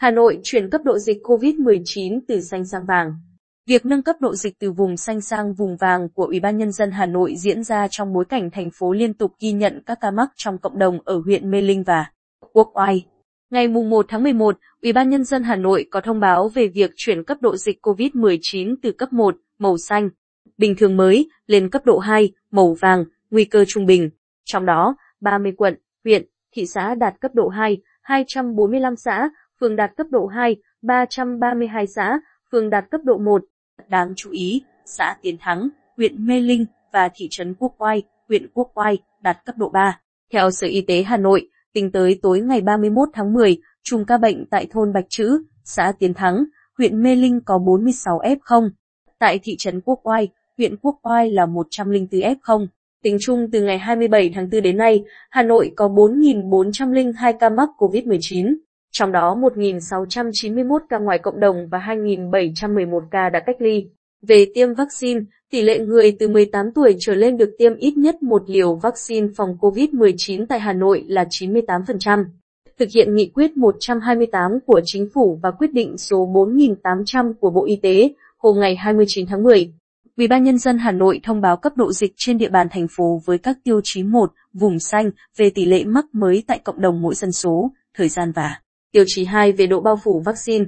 Hà Nội chuyển cấp độ dịch COVID-19 từ xanh sang vàng. Việc nâng cấp độ dịch từ vùng xanh sang vùng vàng của Ủy ban nhân dân Hà Nội diễn ra trong bối cảnh thành phố liên tục ghi nhận các ca mắc trong cộng đồng ở huyện Mê Linh và Quốc Oai. Ngày 1 tháng 11, Ủy ban nhân dân Hà Nội có thông báo về việc chuyển cấp độ dịch COVID-19 từ cấp 1, màu xanh, bình thường mới, lên cấp độ 2, màu vàng, nguy cơ trung bình. Trong đó, 30 quận, huyện, thị xã đạt cấp độ 2, 245 xã, phường đạt cấp độ 2, 332 xã, phường đạt cấp độ 1. Đáng chú ý, xã Tiến Thắng, huyện Mê Linh và thị trấn Quốc Oai, huyện Quốc Oai đạt cấp độ 3. Theo Sở Y tế Hà Nội, tính tới tối ngày 31 tháng 10, chùm ca bệnh tại thôn Bạch Chữ, xã Tiến Thắng, huyện Mê Linh có 46 F0. Tại thị trấn Quốc Oai, huyện Quốc Oai là 104 F0. Tính chung từ ngày 27 tháng 4 đến nay, Hà Nội có 4.402 ca mắc COVID-19, trong đó 1.691 ca ngoài cộng đồng và 2.711 ca đã cách ly. Về tiêm vaccine, tỷ lệ người từ 18 tuổi trở lên được tiêm ít nhất một liều vaccine phòng COVID-19 tại Hà Nội là 98%. Thực hiện nghị quyết 128 của Chính phủ và quyết định số 4800 của Bộ Y tế hôm ngày 29 tháng 10. Ủy ban nhân dân Hà Nội thông báo cấp độ dịch trên địa bàn thành phố với các tiêu chí 1, vùng xanh về tỷ lệ mắc mới tại cộng đồng mỗi dân số, thời gian và tiêu chí 2 về độ bao phủ vaccine.